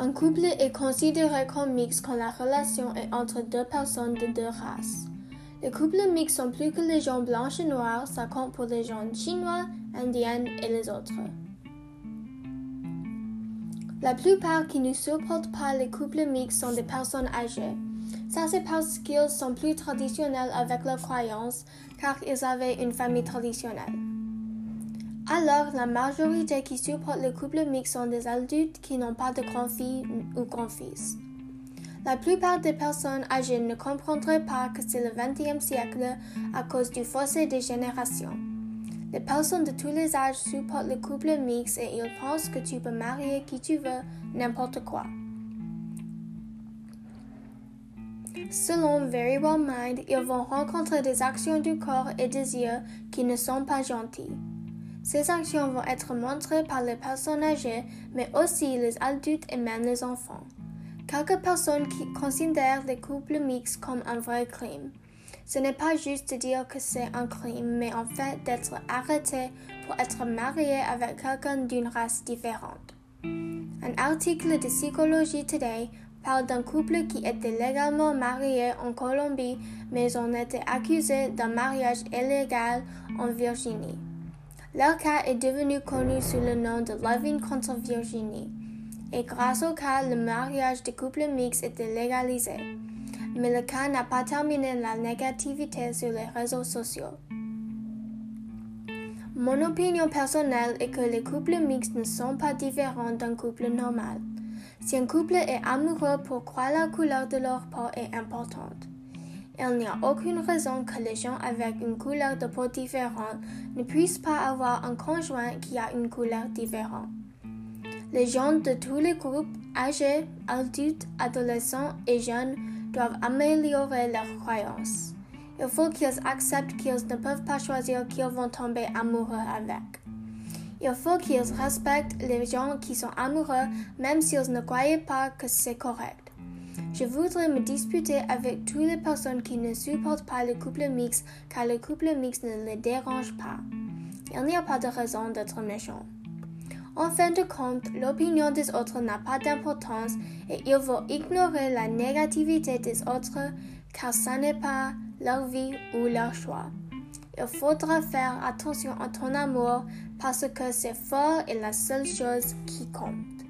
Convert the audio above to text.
Un couple est considéré comme mixte quand la relation est entre deux personnes de deux races. Les couples mixtes sont plus que les gens blancs et noirs, ça compte pour les gens chinois, indiens et les autres. La plupart qui ne supportent pas les couples mixtes sont des personnes âgées. Ça c'est parce qu'ils sont plus traditionnels avec leurs croyances, car ils avaient une famille traditionnelle. Alors, la majorité qui supportent le couple mixte sont des adultes qui n'ont pas de grands-filles ou grands-fils. La plupart des personnes âgées ne comprendraient pas que c'est le XXe siècle à cause du fossé des générations. Les personnes de tous les âges supportent le couple mixte et ils pensent que tu peux marier qui tu veux, n'importe quoi. Selon Very Well Mind, ils vont rencontrer des actions du corps et des yeux qui ne sont pas gentilles. Ces actions vont être montrées par les personnes âgées, mais aussi les adultes et même les enfants. Quelques personnes qui considèrent les couples mixtes comme un vrai crime. Ce n'est pas juste de dire que c'est un crime, mais en fait d'être arrêté pour être marié avec quelqu'un d'une race différente. Un article de Psychology Today parle d'un couple qui était légalement marié en Colombie, mais ont été accusés d'un mariage illégal en Virginie. Leur cas est devenu connu sous le nom de Loving contre Virginie. Et grâce au cas, le mariage de couple mixte était légalisé. Mais le cas n'a pas terminé la négativité sur les réseaux sociaux. Mon opinion personnelle est que les couples mixtes ne sont pas différents d'un couple normal. Si un couple est amoureux, pourquoi la couleur de leur peau est importante? Il n'y a aucune raison que les gens avec une couleur de peau différente ne puissent pas avoir un conjoint qui a une couleur différente. Les gens de tous les groupes, âgés, adultes, adolescents et jeunes, doivent améliorer leurs croyances. Il faut qu'ils acceptent qu'ils ne peuvent pas choisir qui vont tomber amoureux avec. Il faut qu'ils respectent les gens qui sont amoureux même s'ils ne croyaient pas que c'est correct. Je voudrais me disputer avec toutes les personnes qui ne supportent pas le couple mixte car le couple mixte ne les dérange pas. Il n'y a pas de raison d'être méchant. En fin de compte, l'opinion des autres n'a pas d'importance et il faut ignorer la négativité des autres car ce n'est pas leur vie ou leur choix. Il faudra faire attention à ton amour parce que c'est fort et la seule chose qui compte.